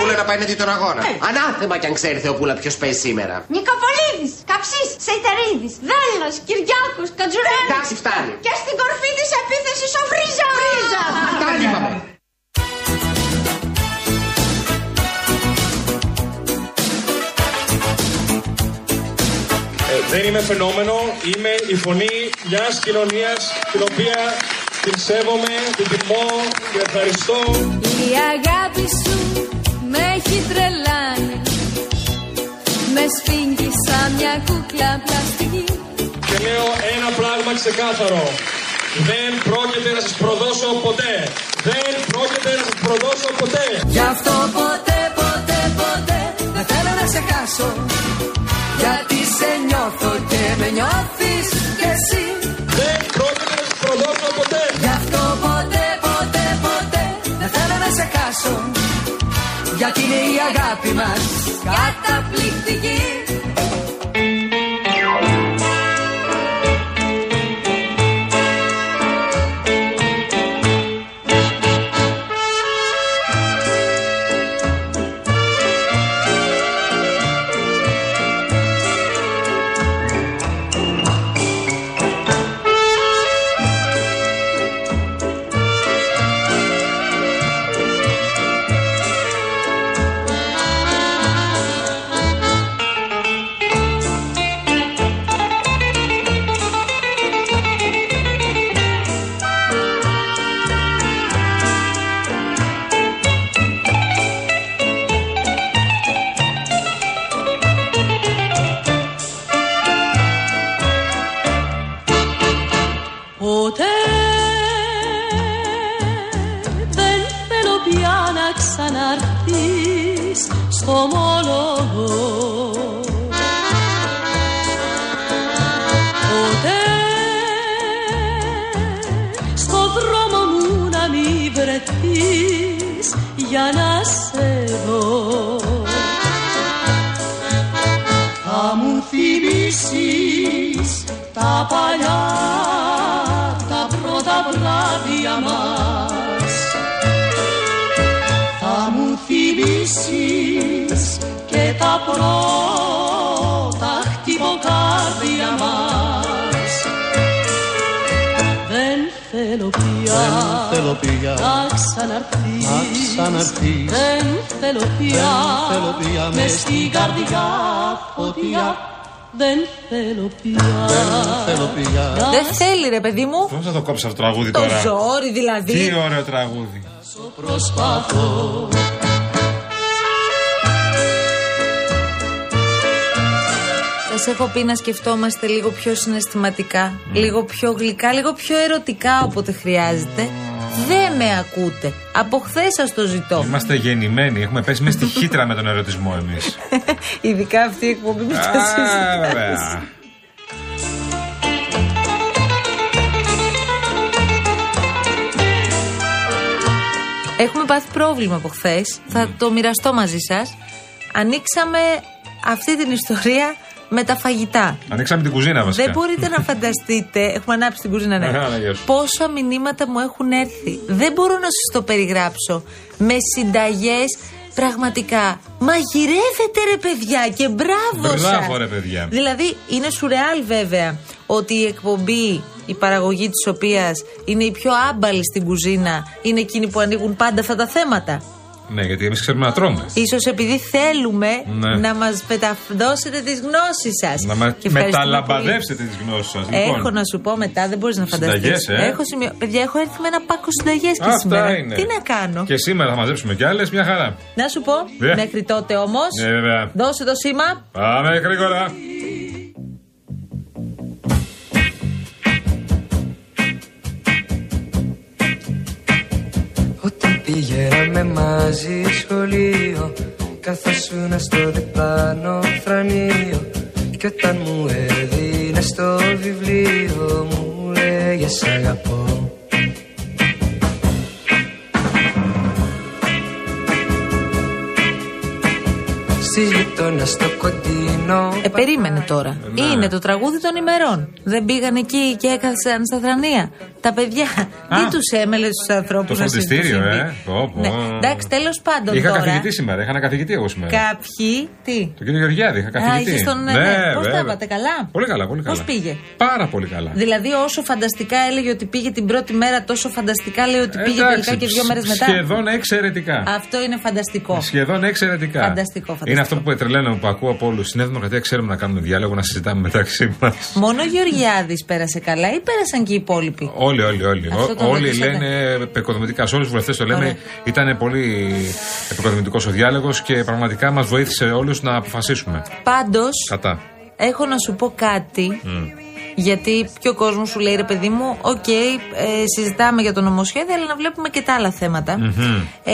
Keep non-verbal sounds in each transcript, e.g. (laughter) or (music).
Θεοπούλα να πάει να δει τον αγώνα. Ε. Ανάθεμα κι αν ξέρει Θεοπούλα ποιος παίζει σήμερα. Νικοπολίδης, Καψής, Σεϊτερίδης, Δέλλας, Κυριάκος, Κατζουρένης. Εντάξει, φτάνει. Και στην κορφή της επίθεσης ο Βρίζα. Βρίζα. Τα είπαμε. Ε, δεν είμαι φαινόμενο, είμαι η φωνή μιας κοινωνίας την οποία την σέβομαι, την τιμώ, την ευχαριστώ. Η αγάπη σου με έχει τρελάνει Με σφίγγει σαν μια κούκλα πλαστική Και λέω ένα πράγμα ξεκάθαρο. Δεν πρόκειται να σας προδώσω ποτέ. Δεν Γιατί είναι η αγάπη μας. Καταπληκτική στο μόλογο Ποτέ στο δρόμο μου να μην βρεθείς για να σε δω. Θα μου θυμίσεις τα παλιά πρώτα χτυποκάρδια μας Δεν θέλω πια Δεν θέλω πια να ξαναρθείς να ξαναρθείς. Δεν θέλω πια Δεν θέλω πια μες στην καρδιά φωτιά Δεν θέλω πια Δεν θέλω πια Δεν θέλει ρε παιδί μου. Πώς θα το κόψει αυτό το τραγούδι Το τώρα; ζόρι δηλαδή. Τι ωραίο τραγούδι. προσπαθώ Σα έχω πει να σκεφτόμαστε λίγο πιο συναισθηματικά, λίγο πιο γλυκά, λίγο πιο ερωτικά όποτε χρειάζεται. Δεν με ακούτε. Από χθες σας το ζητώ. Είμαστε γεννημένοι. Έχουμε πέσει μέσα στη χύτρα με τον ερωτισμό εμείς. (laughs) Ειδικά αυτή η εκπομπή που τα συζητάς. Βέβαια. Έχουμε πάθει πρόβλημα από χθες. Θα το μοιραστώ μαζί σας. Ανοίξαμε αυτή την ιστορία με τα φαγητά. Ανοίξαμε την κουζίνα βασικά. Δεν μπορείτε να φανταστείτε, έχουμε ανάψει την κουζίνα, ναι. Α, γεια σου. Πόσα μηνύματα μου έχουν έρθει. Δεν μπορώ να σας το περιγράψω. Με συνταγές πραγματικά. Μαγειρεύετε ρε παιδιά και μπράβο σας. Μπράβο, ρε παιδιά. Δηλαδή είναι σουρεάλ βέβαια ότι η εκπομπή, η παραγωγή της οποίας είναι η πιο άμπαλη στην κουζίνα, είναι εκείνοι που ανοίγουν πάντα αυτά τα θέματα. Ναι, γιατί εμείς ξέρουμε να τρώμε. Ίσως επειδή θέλουμε Ναι. να μας μεταδώσετε τις γνώσεις σας. Να μα Και ευχαριστούμε μεταλαμπαδεύσετε τις γνώσεις σας. πολύ. Έχω να σου πω μετά, δεν μπορείς να φανταστείς. Συνταγές, ε. Έχω σημείο... Παιδιά, έχω έρθει με ένα πάκο συνταγές και σήμερα. Αυτά είναι. Τι να κάνω; Και σήμερα θα μαζέψουμε κι άλλες, μια χαρά. Να σου πω, Ναι. μέχρι τότε όμως, Ναι, βέβαια. δώσε το σήμα. Πάμε γρήγορα. Πήγαμε μαζί σχολείο Καθόσουνα στο διπλάνο θρανείο. Κι όταν μου έδινες το βιβλίο Μου λέγες σ' αγαπώ Ε, περίμενε τώρα. Ναι. Είναι το τραγούδι των ημερών; Δεν πήγαν εκεί και έκαναν στα θρανία. Τα παιδιά. Τι τους έμελε του ανθρώπους Το φροντιστήριο, ε. Πω, πω. Ναι. Εντάξει, τέλος πάντων. Είχα τώρα, καθηγητή σήμερα. Είχα ένα καθηγητή εγώ σήμερα. Κάποιοι. Τι; Τον κύριο Γεωργιάδη, είχα καθηγητή. είχες τον- ναι, ναι. Πώς τα βέβαια. είπατε, καλά; Πολύ καλά, πολύ καλά. Πώς πήγε; Πάρα πολύ καλά. Δηλαδή, όσο φανταστικά έλεγε ότι πήγε την πρώτη μέρα, τόσο φανταστικά λέει ότι πήγε Εντάξει, τελικά και δύο μέρες μετά; Σχεδόν εξαιρετικά. Αυτό είναι φανταστικό. Σχεδόν εξαιρετικά. Φανταστικό, φανταστικό. Είναι αυτό που τρελαίνω που ακούω από όλους. Στην Νέα Δημοκρατία ξέρουμε να κάνουμε διάλογο, να συζητάμε μεταξύ μας. Μόνο ο Γεωργιάδης πέρασε καλά ή πέρασαν και οι υπόλοιποι; Όλοι, όλοι, όλοι. Αυτό Ό- το όλοι ρωτήσατε. λένε εποικοδομητικά. Σε όλους τους βουλευτές το λέμε. Ωραία. Ήταν πολύ εποικοδομητικός ο διάλογος και πραγματικά μας βοήθησε όλους να αποφασίσουμε. Πάντως, Κατά. έχω να σου πω κάτι. Γιατί πιο κόσμος σου λέει ρε παιδί μου, οκ, ε, συζητάμε για το νομοσχέδιο, αλλά να βλέπουμε και τα άλλα θέματα. Ε,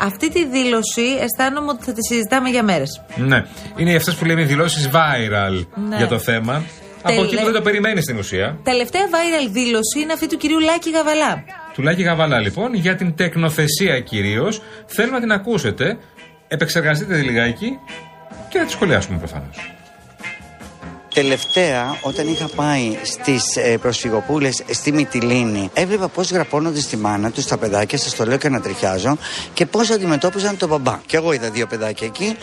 αυτή τη δήλωση αισθάνομαι ότι θα τη συζητάμε για μέρες. Ναι. Είναι αυτές που λέμε δηλώσεις viral Ναι. για το θέμα. Από εκεί Τελε- που δεν το περιμένεις στην ουσία. Τελευταία viral δήλωση είναι αυτή του κυρίου Λάκη Γαβαλά. Του Λάκη Γαβαλά λοιπόν για την τεκνοθεσία κυρίως. Θέλουμε να την ακούσετε. Επεξεργαστείτε λιγάκι και να τη σχολιάσουμε προφανώς. Τελευταία, όταν είχα πάει στις ε, προσφυγοπούλες στη Μυτιλίνη, έβλεπα πώς γραπώνονται στη μάνα τους τα παιδάκια, σας το λέω και να τριχιάζω, και πώς αντιμετώπιζαν τον μπαμπά. Και εγώ είδα δύο παιδάκια εκεί,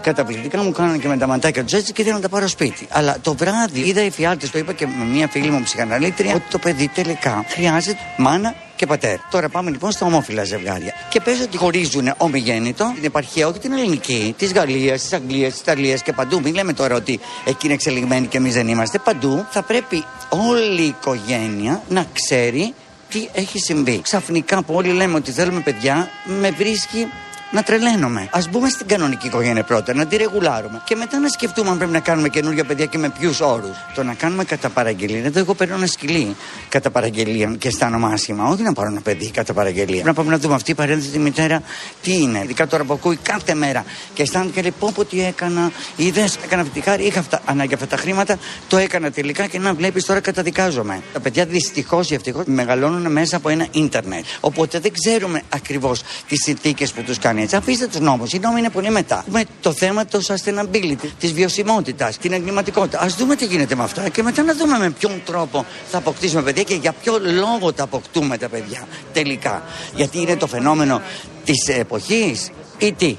καταπληκτικά μου κάνανε και με τα ματάκια του έτσι και ήθελα να τα πάρω σπίτι. Αλλά το βράδυ είδα οι φιάλτες, το είπα και με μια φίλη μου ψυχαναλήτρια, ότι το παιδί τελικά χρειάζεται μάνα και πατέρα. Τώρα πάμε λοιπόν στα ομόφυλα ζευγάρια. Και πες ότι χωρίζουν ομιγέννητο, την επαρχία, όχι την ελληνική, της Γαλλίας, της Αγγλίας, της Ιταλίας και παντού. Μην λέμε τώρα ότι εκεί είναι εξελιγμένοι και εμείς δεν είμαστε. Παντού θα πρέπει όλη η οικογένεια να ξέρει τι έχει συμβεί. Ξαφνικά που όλοι λέμε ότι θέλουμε παιδιά, με βρίσκει να τρελαίνομαι. Α μπούμε στην κανονική οικογένεια πρώτα, να τη ρεγουλάρουμε. Και μετά να σκεφτούμε αν πρέπει να κάνουμε καινούργια παιδιά και με ποιους όρους. Το να κάνουμε κατά παραγγελία. Εδώ εγώ παίρνω ένα σκυλί κατά παραγγελία και αισθάνομαι άσχημα. Όχι να πάρω ένα παιδί κατά παραγγελία. Πρέπει να πάμε να δούμε αυτή η παρένθετη μητέρα τι είναι. Ειδικά τώρα που ακούει κάθε μέρα και αισθάνεται και λέει πω πω τι έκανα. Είδες, έκανα αυτή τη χάρη, είχα αυτά, ανάγκη αυτά τα χρήματα, το έκανα τελικά και να βλέπεις τώρα καταδικάζομαι. Τα παιδιά δυστυχώς ή ευτυχώς μεγαλώνουν μέσα από ένα ίντερνετ. Οπότε δεν ξέρουμε ακριβώς τις συνθήκες που τους κάνει έτσι. Αφήστε τους νόμους. Οι νόμοι είναι πολύ μετά. Με το θέμα του sustainability, της βιωσιμότητας, την εγκληματικότητα. Α δούμε τι γίνεται με αυτά και μετά να δούμε με ποιον τρόπο θα αποκτήσουμε παιδιά και για ποιο λόγο τα αποκτούμε τα παιδιά τελικά. Γιατί είναι το φαινόμενο της εποχής ή τι;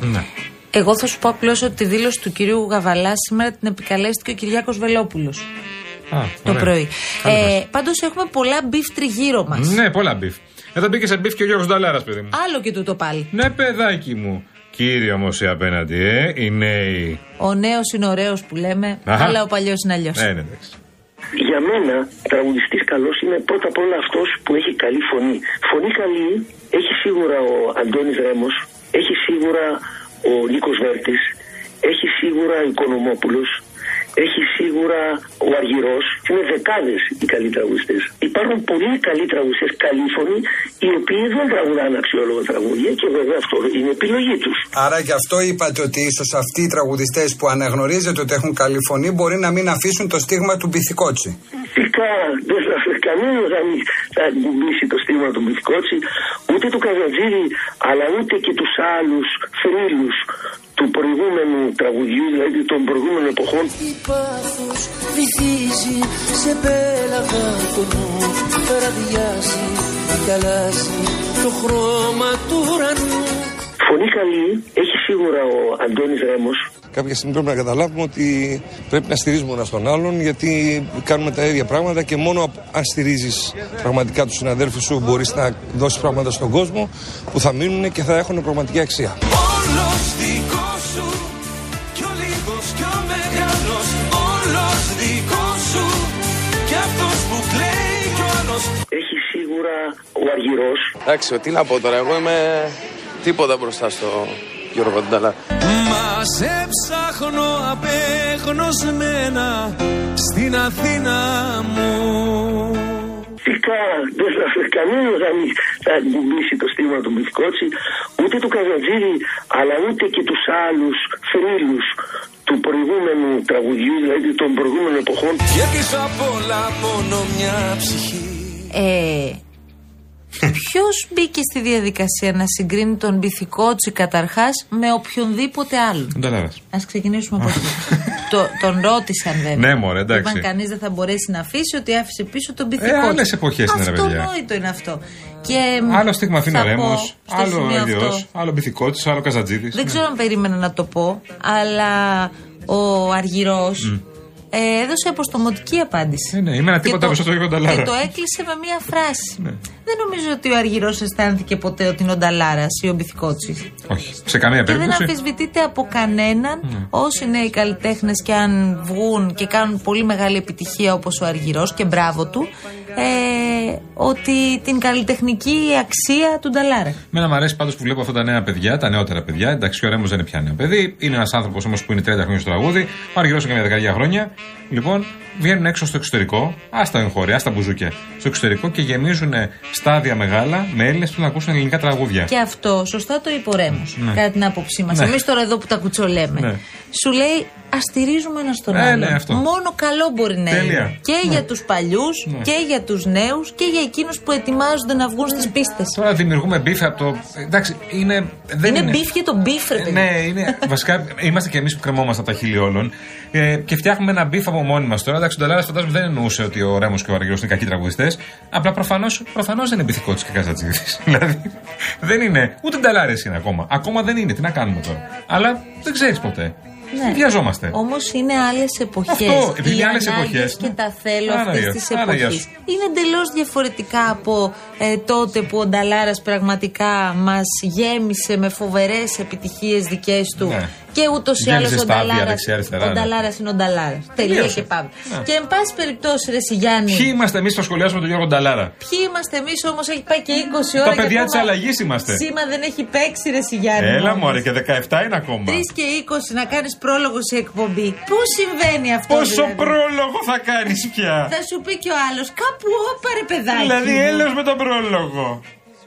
Ναι. Εγώ θα σου πω απλώς ότι τη δήλωση του κυρίου Γαβαλά σήμερα την επικαλέστηκε ο Κυριάκος Βελόπουλος Α, το ωραία. πρωί. Καλή Ε, βάση. Πάντως έχουμε πολλά beef τριγύρω μας. Ναι, πολλά beef. Εδώ μπήκε σε beef και ο Γιώργος Νταλάρας, παιδί μου. Άλλο και τούτο πάλι. Ναι, παιδάκι μου. Κύριε όμως η απέναντι, ε, οι νέοι. Ο νέος είναι ωραίος που λέμε, Αχα. αλλά ο παλιός είναι αλλιώς. Ναι, ναι, εντάξει. Για μένα, τραγουδιστής καλός είναι πρώτα απ' όλα αυτός που έχει καλή φωνή. Φωνή καλή έχει σίγουρα ο Αντώνης Ρέμος, έχει σίγουρα ο Νίκος Βέρτης, έχει σίγουρα ο Οικονομόπουλος, έχει σίγουρα ο Αργυρός. Είναι δεκάδες οι καλοί τραγουδιστές. Υπάρχουν πολλοί καλοί τραγουδιστές, καλή φωνή, οι οποίοι δεν τραγουδάνε αξιόλογα τραγούδια και βέβαια αυτό είναι επιλογή τους. Άρα γι' αυτό είπατε ότι ίσως αυτοί οι τραγουδιστές που αναγνωρίζετε ότι έχουν καλή φωνή μπορεί να μην αφήσουν το στίγμα του μπιθικότσι. Φυσικά δεν θα κανένας θα, μην- θα κουμπίσει το στίγμα του Μπιθκότσι, ούτε του Καζατζίδη, αλλά ούτε και τους άλλους θρύλους του προηγούμενου τραγουδιού, δηλαδή των προηγούμενων εποχών. Τι πάθος βυθίζει σε πέλαγα το νου Βραδιάζει κι αλλάζει το χρώμα του ουρανού Φωνή καλή έχει σίγουρα ο Αντώνης Ρέμος, Κάποια στιγμή πρέπει να καταλάβουμε ότι πρέπει να στηρίζουμε ένας τον άλλον γιατί κάνουμε τα ίδια πράγματα και μόνο αν στηρίζεις πραγματικά τους συναδέλφους σου μπορείς να δώσεις πράγματα στον κόσμο που θα μείνουν και θα έχουν πραγματική αξία. Όλος κλαίει κι ο άλλος έχει σίγουρα ο Αργυρός, Εντάξει, τι να πω τώρα, εγώ είμαι τίποτα μπροστά στο Γιώργο Νταλά. Μας σε ψάχνω απέγνωσμένα Στην Αθήνα μου Φυσικά δεν θα κανένας θα, μην- θα κουμπίσει το στίγμα του Μπιθκότσι, ούτε του Καζατζίδη, αλλά ούτε και τους άλλους θρύλους του προηγούμενου τραγουδιού, δηλαδή των προηγούμενων εποχών. Γιατί απ' όλα μόνο μια ψυχή Ε, Ποιος μπήκε στη διαδικασία να συγκρίνει τον Μπιθικότσι καταρχάς με οποιονδήποτε άλλον; Νταλάρα. Α ξεκινήσουμε από εκεί. το, τον ρώτησαν βέβαια. Ναι, μωρέ, εντάξει. Είπαν κανείς δεν θα μπορέσει να αφήσει ότι άφησε πίσω τον Μπιθικότσι. Ε, άλλες εποχές είναι, ρε παιδιά. Αυτονόητο είναι αυτό. Και, Άλλο στίγμα αφήνει ο θα πω Ρέμος, στο άλλο σημείο Ελιό, αυτό, άλλο Μπιθικότης, άλλο Καζατζίδη. Δεν ξέρω αν περίμενα να το πω, αλλά ο Αργυρός ε, έδωσε αποστομωτική απάντηση. Ε, ναι, είμαι ένα Και τίποτα το- περισσότερο για τον Νταλάρα. Και το έκλεισε με μία φράση. Ναι. Δεν νομίζω ότι ο Αργυρός αισθάνθηκε ποτέ ότι είναι ο Νταλάρας ή ο Μπιθικότσι. Όχι, σε καμία Και δεν περίπτωση. αμφισβητείται από κανέναν όσοι νέοι καλλιτέχνες και αν βγουν και κάνουν πολύ μεγάλη επιτυχία όπως ο Αργυρός και μπράβο του, ε, ότι την καλλιτεχνική αξία του Νταλάρα. Μένα μου αρέσει πάντως που βλέπω αυτά τα νέα παιδιά, τα νεότερα παιδιά. Εντάξει, ο Ρέμος δεν είναι πια νέο παιδί. Είναι ένας άνθρωπος όμως που είναι 30 χρόνια στο τραγούδι. Ο Αργυρός είναι μια δεκαετία χρόνια. Λοιπόν, βγαίνουν έξω στο εξωτερικό, άστα εγχώρια, άστα μπουζούκια, στο εξωτερικό και γεμίζουν στάδια μεγάλα με Έλληνες που να ακούσουν ελληνικά τραγούδια. Και αυτό σωστά το είπε ο Ρέμος, Ναι. κατά την άποψή μας. Ναι. Εμείς τώρα εδώ που τα κουτσολέμε. Ναι. Σου λέει ας στηρίζουμε ένας τον Ε, άλλον. ναι, αυτό. Μόνο καλό μπορεί να Τέλεια. είναι. Και Ναι. για τους παλιούς Ναι. και για τους νέους και για εκείνους που ετοιμάζονται να βγουν στις πίστες. Τώρα δημιουργούμε beef από το. Εντάξει, είναι. Δεν Είναι beef και το beef, ρε παιδί. Ναι, είναι. βασικά είμαστε και εμείς που κρεμόμαστε από τα χείλη όλων. Ε, και φτιάχνουμε ένα beef από μόνοι μας τώρα. Εντάξει, ο Νταλάρας φαντάζομαι δεν εννοούσε ότι ο Ρέμος και ο Αργυρός είναι κακοί τραγουδιστές. Απλά προφανώ προφανώς δεν είναι Μπιθικώτσης και Καζαντζίδης. (laughs) δηλαδή δεν είναι. Ούτε Νταλάρας είναι ακόμα. Ακόμα δεν είναι. Τι να κάνουμε τώρα. Αλλά δεν ξέρεις ποτέ. Ναι. Βιαζόμαστε. Όμως είναι άλλες εποχές. Αυτό, επειδή είναι άλλες ανάγκες εποχές, και ναι. τα θέλω Άρα, αυτή γεια τη σου. Άρα, γεια εποχή. σου. Είναι εντελώς διαφορετικά από ε, τότε που ο Νταλάρας πραγματικά μας γέμισε με φοβερές επιτυχίες δικές του. Ναι. Και ούτως ή άλλως Γέμισε ο στάδια Νταλάρα δεξιά-αριστερά, ο ναι. Νταλάρας είναι ο Νταλάρας. Τελεία Τελείωσε. και πάμε. Ναι. Και εν πάση περιπτώσει, ρε Σιγιάννη, Ποιοι είμαστε εμείς που σχολιάζουμε τον Γιώργο Νταλάρα; ποιοι είμαστε εμείς όμως, έχει πάει και 20 ώρα. Τα παιδιά και της ακόμα αλλαγής είμαστε. Σήμα δεν έχει παίξει, ρε Σιγιάννη. Έλα όμως. μωρέ και 17 είναι ακόμα. 3 και 20 να κάνεις πρόλογο σε εκπομπή. Πού συμβαίνει αυτό, Πόσο δηλαδή; πρόλογο θα κάνεις πια; Θα σου πει και ο άλλος, κάπου όπαρε παιδάκι. Δηλαδή μου». έλεος με τον πρόλογο.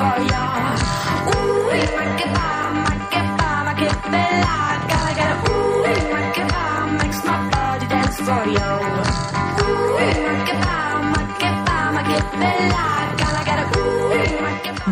for. Ooh, make it bomb, make it bomb, I keep it live. Gotta. Ooh, make it bomb, makes my body dance for ya. Ooh, make it bomb, make it bomb, I keep it live.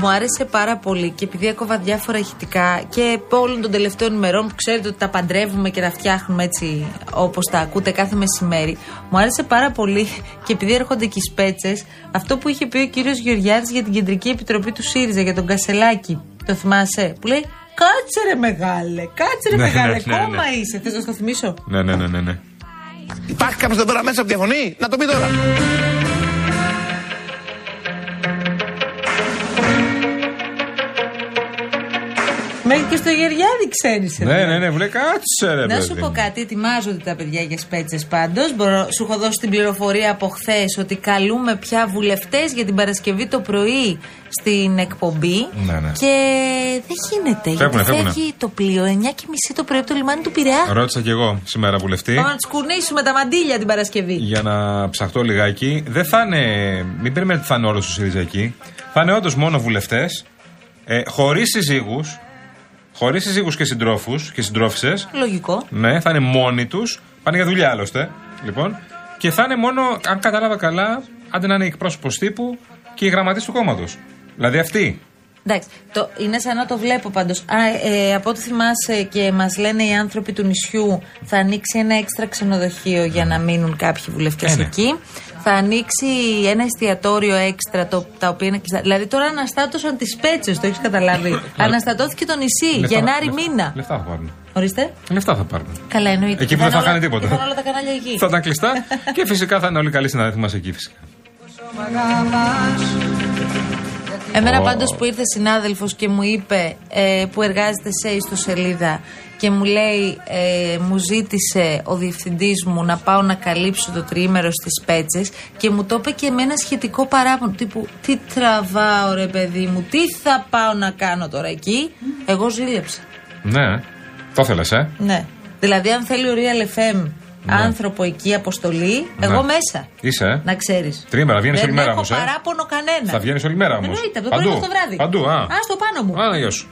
Μου άρεσε πάρα πολύ και επειδή έκοβα διάφορα ηχητικά και όλων των τελευταίων ημερών που ξέρετε ότι τα παντρεύουμε και τα φτιάχνουμε έτσι όπως τα ακούτε κάθε μεσημέρι. Μου άρεσε πάρα πολύ και επειδή έρχονται και οι σπέτσες, αυτό που είχε πει ο κύριος Γεωργιάδης για την Κεντρική Επιτροπή του ΣΥΡΙΖΑ, για τον Κασελάκη. Το θυμάσαι, που λέει Κάτσε ρε μεγάλε, κάτσε ρε Ναι, μεγάλε, ναι, ναι, κόμμα ναι. είσαι. Θες να στο θυμίσω; Ναι, ναι, ναι, ναι. ναι. Υπάρχει κάποιος εδώ πέρα μέσα που διαφωνεί; Να το πει τώρα. Μέχρι και στο Γεωργιάδη ξέρεις. Ναι, ναι, ναι, βλέ, κάτσε ρε Να σου παιδί. πω κάτι, ετοιμάζονται τα παιδιά για σπέτσες πάντως. Σου έχω δώσει την πληροφορία από χθες ότι καλούμε πια βουλευτές για την Παρασκευή το πρωί στην εκπομπή. Ναι, ναι. Και δεν γίνεται. Φεύγουνε, γιατί φεύγουνε. φεύγει το πλοίο 9.30 το πρωί από το λιμάνι του Πειραιά. Ρώτησα κι εγώ σήμερα βουλευτή. Πάμε να τους κουνήσουμε τα μαντίλια την Παρασκευή. Για να ψαχτώ λιγάκι. Δεν θα είναι. Μην περιμένετε ότι θα είναι όλος ο ΣΥΡΙΖΑ εκεί. Θα είναι όντως μόνο βουλευτές. Ε, Χωρίς συζύγου. Χωρίς συζύγου και συντρόφους και συντρόφισε. Λογικό. Ναι, θα είναι μόνοι τους. Πάνε για δουλειά άλλωστε. Λοιπόν. Και θα είναι μόνο, αν κατάλαβα καλά, άντε να είναι εκπρόσωπος τύπου και η γραμματή του κόμματος. Δηλαδή αυτή. Εντάξει, το, είναι σαν να το βλέπω πάντως. Ε, από ό,τι θυμάσαι και μας λένε οι άνθρωποι του νησιού, θα ανοίξει ένα έξτρα ξενοδοχείο για να μείνουν κάποιοι βουλευτές Ε, ναι. εκεί. Θα ανοίξει ένα εστιατόριο έξτρα το, τα οποία είναι κλειστά. Δηλαδή τώρα αναστάτωσαν τις πέτσες, το έχεις καταλάβει. (laughs) Αναστατώθηκε το νησί, Λεφτά- Γενάρη λεφτά- μήνα. Λεφτά θα πάρουν. Ορίστε. Λεφτά θα πάρουν. Καλά, εννοείται. Εκεί που δεν θα είναι χάνει όλα- τίποτα. Θα είναι όλα τα κανάλια εκεί. Θα ήταν κλειστά και φυσικά θα είναι όλοι καλοί συνάδελφοι μας εκεί φυσικά. Εμένα Ω. πάντως που ήρθε συνάδελφος και μου είπε ε, που εργάζεται σε ιστοσελίδα και μου λέει, ε, μου ζήτησε ο διευθυντής μου να πάω να καλύψω το τριήμερο στις πέτσε και μου το είπε και με ένα σχετικό παράπονο. Τύπου, τι τραβάω ρε παιδί μου, τι θα πάω να κάνω τώρα εκεί; Εγώ ζήλεψα. Ναι, το ήθελε, ε; Ναι. Δηλαδή, αν θέλει ο Real FM άνθρωπο εκεί, αποστολή, εγώ Ναι. μέσα. Είσαι, ε. Να ξέρεις. Τρίμερα, βγαίνεις όλη Δεν μέρα έχω όμως, ε. παράπονο κανένα. Θα βγαίνεις όλη μέρα όμως. Εννοείται, από το πρωί μέχρι το βράδυ. Παντού, α. Α, στο πάνω μου. Α, γεια σου.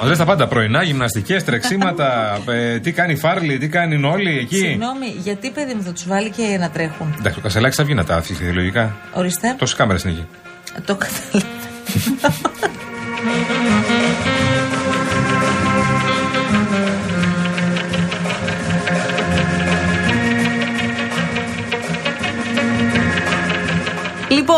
Μα λες τα πάντα, πρωινά, γυμναστικές, τρεξίματα, (laughs) ε, τι κάνει η Φάρλι, τι κάνει η Νόλη εκεί. Συγγνώμη, γιατί παιδί μου θα τους βάλει και να τρέχουν; Εντάξει, το κασελάκι θα βγει να τα αφήσει λογικά. Ορίστε. Τόσες κάμερες είναι εκεί. Το καταλαβαίνω. (laughs)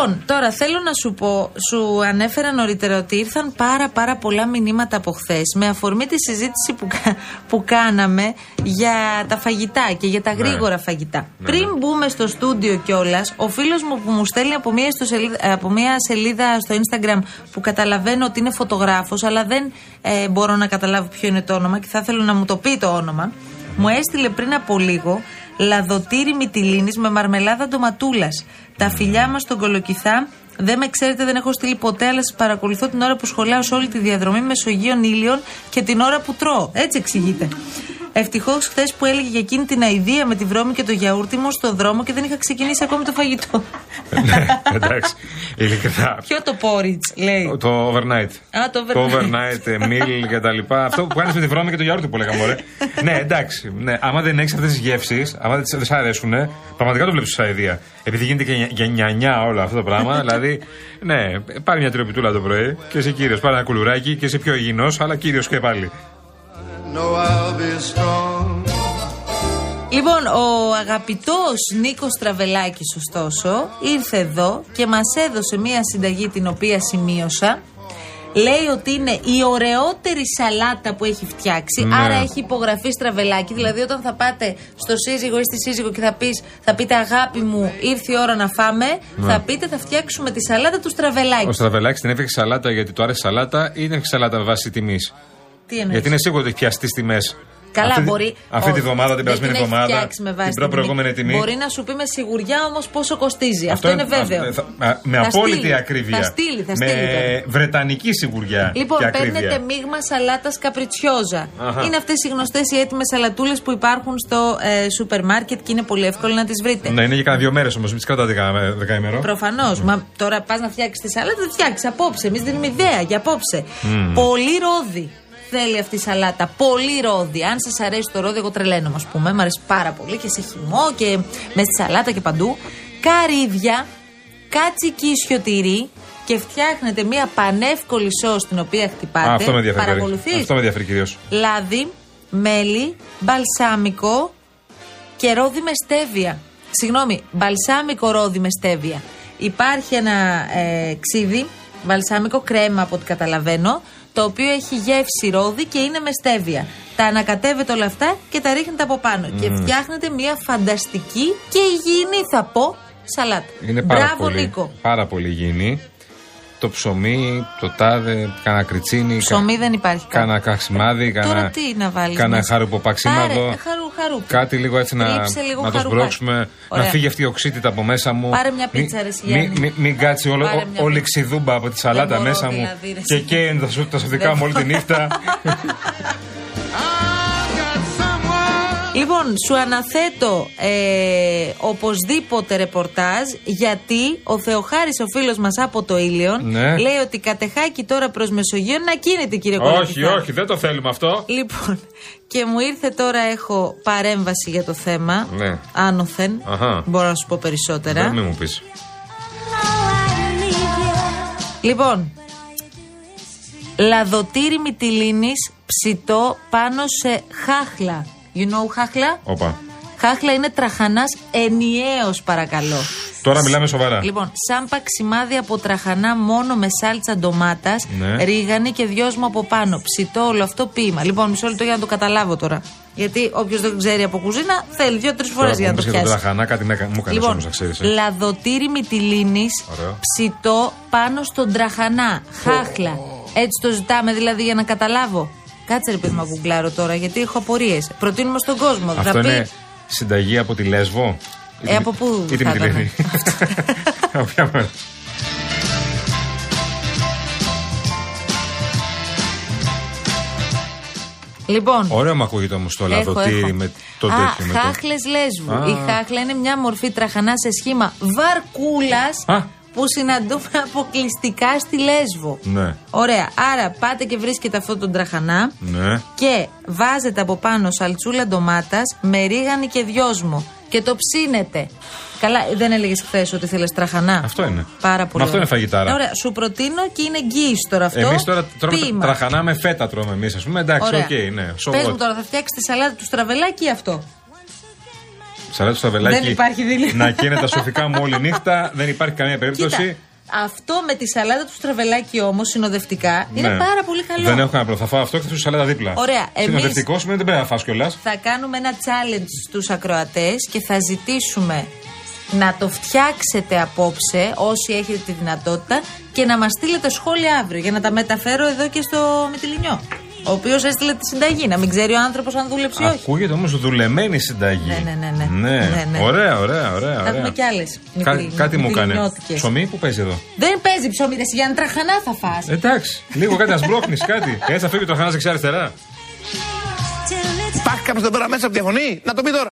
Λοιπόν, τώρα θέλω να σου πω, σου ανέφερα νωρίτερα ότι ήρθαν πάρα πάρα πολλά μηνύματα από χθες με αφορμή τη συζήτηση που, κα- που κάναμε για τα φαγητά και για τα Ναι. γρήγορα φαγητά. Ναι, Πριν μπούμε στο στούντιο κιόλας, ο φίλος μου που μου στέλνει από μια, ιστοσελίδα- από μια σελίδα στο Instagram που καταλαβαίνω ότι είναι φωτογράφος αλλά δεν ε, μπορώ να καταλάβω ποιο είναι το όνομα και θα ήθελα να μου το πει το όνομα, μου έστειλε πριν από λίγο λαδοτήρι μυτιλίνης με μαρμελάδα ντοματούλας. Τα φιλιά μας στον Κολοκυθά δεν με ξέρετε, δεν έχω στείλει ποτέ, αλλά σας παρακολουθώ την ώρα που σχολάω σε όλη τη διαδρομή Μεσογείων ήλιων και την ώρα που τρώω. Έτσι εξηγείται. Ευτυχώς χθες που έλεγε για εκείνη την αηδία με τη βρώμη και το γιαούρτι μου στον δρόμο και δεν είχα ξεκινήσει ακόμη το φαγητό. ναι, εντάξει. Ειλικρινά. Ποιο το porridge, λέει; Το overnight. Α, το Το overnight. overnight, ε, meal και τα λοιπά. Αυτό που κάνεις με τη βρώμη και το γιαούρτι που λέγαμε, ωραία. ναι, εντάξει. Ναι, άμα δεν έχεις αυτές τις γεύσεις, άμα δεν δεν σ' αρέσουν, πραγματικά το βλέπεις σαν ιδέα. Επειδή γίνεται και για- για νιανιά όλο αυτό το πράγμα. (laughs) δηλαδή, ναι, πάρει μια τριοπιτούλα το πρωί και είσαι κύριος. Πάρει ένα κουλουράκι και είσαι πιο υγιεινός, αλλά κύριος και πάλι. Λοιπόν, ο αγαπητός Νίκος Τραβελάκης ωστόσο ήρθε εδώ και μας έδωσε μία συνταγή την οποία σημείωσα. Λέει ότι είναι η ωραιότερη σαλάτα που έχει φτιάξει. Ναι. Άρα έχει υπογραφή Στραβελάκη. Δηλαδή, όταν θα πάτε στο σύζυγο ή στη σύζυγο και θα, πεις, θα πείτε Αγάπη μου, ήρθε η ώρα να φάμε, Ναι. θα πείτε Θα φτιάξουμε τη σαλάτα του Στραβελάκη. Ο Στραβελάκης την έφτιαξε σαλάτα γιατί του άρεσε σαλάτα ή την έφτιαξε σαλάτα με βάση τιμής. Τι εννοείς; Γιατί είναι σίγουρο ότι έχει πιαστεί τιμές. Καλά, αυτή, τη- μπορεί. Αυτή τη όχι, βδομάδα, την δεν περασμένη έχει εβδομάδα, φτιάξει με βάση την προπροηγούμενη τιμή. Μπορεί να σου πει με σιγουριά όμως πόσο κοστίζει. Αυτό, είναι βέβαιο. α, θα- α, με Θα απόλυτη στείλει, ακρίβεια. Θα στείλει, θα με στείλει. τώρα. βρετανική σιγουριά. Λοιπόν, και ακρίβεια. παίρνετε μείγμα σαλάτας καπριτσιόζα. Αχα. Είναι αυτές οι γνωστές οι έτοιμες σαλατούλες που υπάρχουν στο ε, σούπερ μάρκετ και είναι πολύ εύκολο να τις βρείτε. Ναι, είναι για κανένα δύο μέρες όμως, μην τις κρατάτε κανένα δεκαήμερο. Προφανώς. Μα τώρα πας να φτιάξεις τη σαλάτα, θα φτιάξεις απόψε. Εμείς δίνουμε ιδέα για απόψε. Μμμ. Πολύ ρόδι θέλει αυτή η σαλάτα. Πολύ ρόδι. Αν σας αρέσει το ρόδι, εγώ τρελαίνομαι, ας πούμε. Μ' αρέσει πάρα πολύ και σε χυμό και με στη σαλάτα και παντού. Καρύδια, κάτσικι ισιοτηρί και φτιάχνετε μια πανεύκολη σως την οποία χτυπάτε. Α, αυτό με ενδιαφέρει. Παρακολουθείς; Αυτό με ενδιαφέρει κυρίως. Λάδι, μέλι, μπαλσάμικο και ρόδι με στέβια. Συγγνώμη, μπαλσάμικο ρόδι με στέβια. Υπάρχει ένα ε, ξύδι, μπαλσάμικο κρέμα από ό,τι καταλαβαίνω, το οποίο έχει γεύση ρόδι και είναι με στέβια. Τα ανακατεύετε όλα αυτά και τα ρίχνετε από πάνω. Και Μμμ. φτιάχνετε μια φανταστική και υγιεινή, θα πω, σαλάτα. Είναι πάρα Μπράβο, πολύ, Νίκο. πάρα πολύ υγιεινή. Το ψωμί, το τάδε, κάνα κριτσίνι, Ψωμί δεν υπάρχει κάτι. κάνα καξιμάδι, Τώρα κάνα, τι να βάλεις κάνα μέσα. χαρουποπαξιμάδο. Πάρε, χαρου, χαρούπι. Κάτι λίγο έτσι να, Τρίψε λίγο να το χαρουπάκι. σπρώξουμε, Ωραία. να φύγει αυτή η οξύτητα από μέσα μου. Πάρε μια Μη- πίτσα, ρε, εσύ, μη- Γιάννη. μη- Μην κάτσει όλο, Πάρε ό- μια όλη η πίτσα. ξιδούμπα από τη σαλάτα μπορώ, μέσα μου δηλαδή, ρε, και εσύ. καίν τα, σου- τα σωτικά Δεν μου όλη τη μπορώ. νύχτα. (laughs) Λοιπόν, σου αναθέτω ε, οπωσδήποτε ρεπορτάζ γιατί ο Θεοχάρης ο φίλος μας από το Ήλιον Ναι. λέει ότι κατεχάκι τώρα προς Μεσογείο να κίνηται κύριε όχι, Κολοκυθά. όχι, δεν το θέλουμε αυτό. Λοιπόν, και μου ήρθε τώρα έχω παρέμβαση για το θέμα. Ναι. Άνωθεν. Αχα. Μπορώ να σου πω περισσότερα. Δεν μην μου πεις. Λοιπόν, λαδοτήρι μυτιλίνης ψητό πάνω σε χάχλα. You know χάχλα; Όπα. Χάχλα είναι τραχανάς ενιαίος, παρακαλώ. Τώρα μιλάμε σοβαρά. Λοιπόν, σαν παξιμάδι από τραχανά μόνο με σάλτσα ντομάτας, Ναι. ρίγανη και δυόσμο από πάνω. Ψητό όλο αυτό ποίημα. Λοιπόν, μισό λεπτό για να το καταλάβω τώρα. Γιατί όποιος δεν ξέρει από κουζίνα θέλει δύο-τρεις φορές Τώρα για να που το είπες για τον πιάσει. τραχανά, κάτι με έκα- μου έκανε Λοιπόν, όμω να ξέρεις. λαδοτήρι μυτιλίνης, Ωραίο. ψητό πάνω στον τραχανά. Χάχλα. Έτσι το ζητάμε δηλαδή για να καταλάβω. Κάτσε ρε παιδί μου να γκουγκλάρω τώρα γιατί έχω απορίες. Προτείνουμε στον κόσμο. θα Αυτό πει. είναι συνταγή από τη Λέσβο; Ή Ε, τη- από πού Ή τη θα Μυτιλίνη. (laughs) Από ποια μέρα; Λοιπόν, Ωραίο μου ακούγεται όμως το λαδοτήρι έχω. με το Α, τέτοιο. με το- χάχλες λέσβου. Α. Η χάχλα είναι μια μορφή τραχανά σε σχήμα βαρκούλας Α. που συναντούμε (laughs) αποκλειστικά στη λέσβο. Ναι, Ωραία. Άρα πάτε και βρίσκετε αυτό τον τραχανά ναι. και βάζετε από πάνω σαλτσούλα ντομάτας με ρίγανη και δυόσμο και το ψήνετε. Καλά, δεν έλεγες χθες ότι θέλει τραχανά; Αυτό είναι. Πάρα πολύ. Μα αυτό ωραία. είναι φαγητάρα. Ωραία, σου προτείνω και είναι εγγύηση τώρα αυτό. Εμείς τώρα τρώμε Ποίημα. τραχανά με φέτα τρώμε εμείς, ας πούμε. Εντάξει, Ωραία. οκ, ναι. So Πες what. μου τώρα, θα φτιάξεις τη σαλάτα του στραβελάκι ή αυτό; Σαλάτα στο βελάκι. Δεν υπάρχει δίλημα. Να καίνε τα σοφικά μου όλη νύχτα. Δεν υπάρχει καμία περίπτωση. Κοίτα, αυτό με τη σαλάτα του στραβελάκι όμως συνοδευτικά είναι Ναι. πάρα πολύ καλό. Δεν έχω κανένα πρόβλημα. Θα φάω αυτό και θα σου σαλάτα δίπλα. Ωραία, εμείς- Συνοδευτικό σημαίνει δεν πρέπει να φας κιόλας. Θα κάνουμε ένα challenge στους ακροατές και θα ζητήσουμε να το φτιάξετε απόψε όσοι έχετε τη δυνατότητα και να μας στείλετε σχόλια αύριο για να τα μεταφέρω εδώ και στο Μητυλινιό. Ο οποίος έστειλε τη συνταγή, να μην ξέρει ο άνθρωπος αν δούλεψε ή όχι. Ακούγεται όμως δουλεμένη συνταγή. Ναι, ναι, ναι, ναι. Ναι. Ναι, ναι. Ωραία, ωραία, ωραία. Θα ωραία. έχουμε κι άλλες. Κα- κάτι μου έκανε. Ψωμί που παίζει εδώ. Δεν παίζει ψωμί, ρε, εσύ, για να τραχανά θα φας. Εντάξει, λίγο κάτι να σμπρώχνεις κάτι. Έτσι θα φύγει το χανά δεξιά-αριστερά. Υπάρχει κάποιος εδώ πέρα μέσα από τη διαφωνεί. Να το πει τώρα.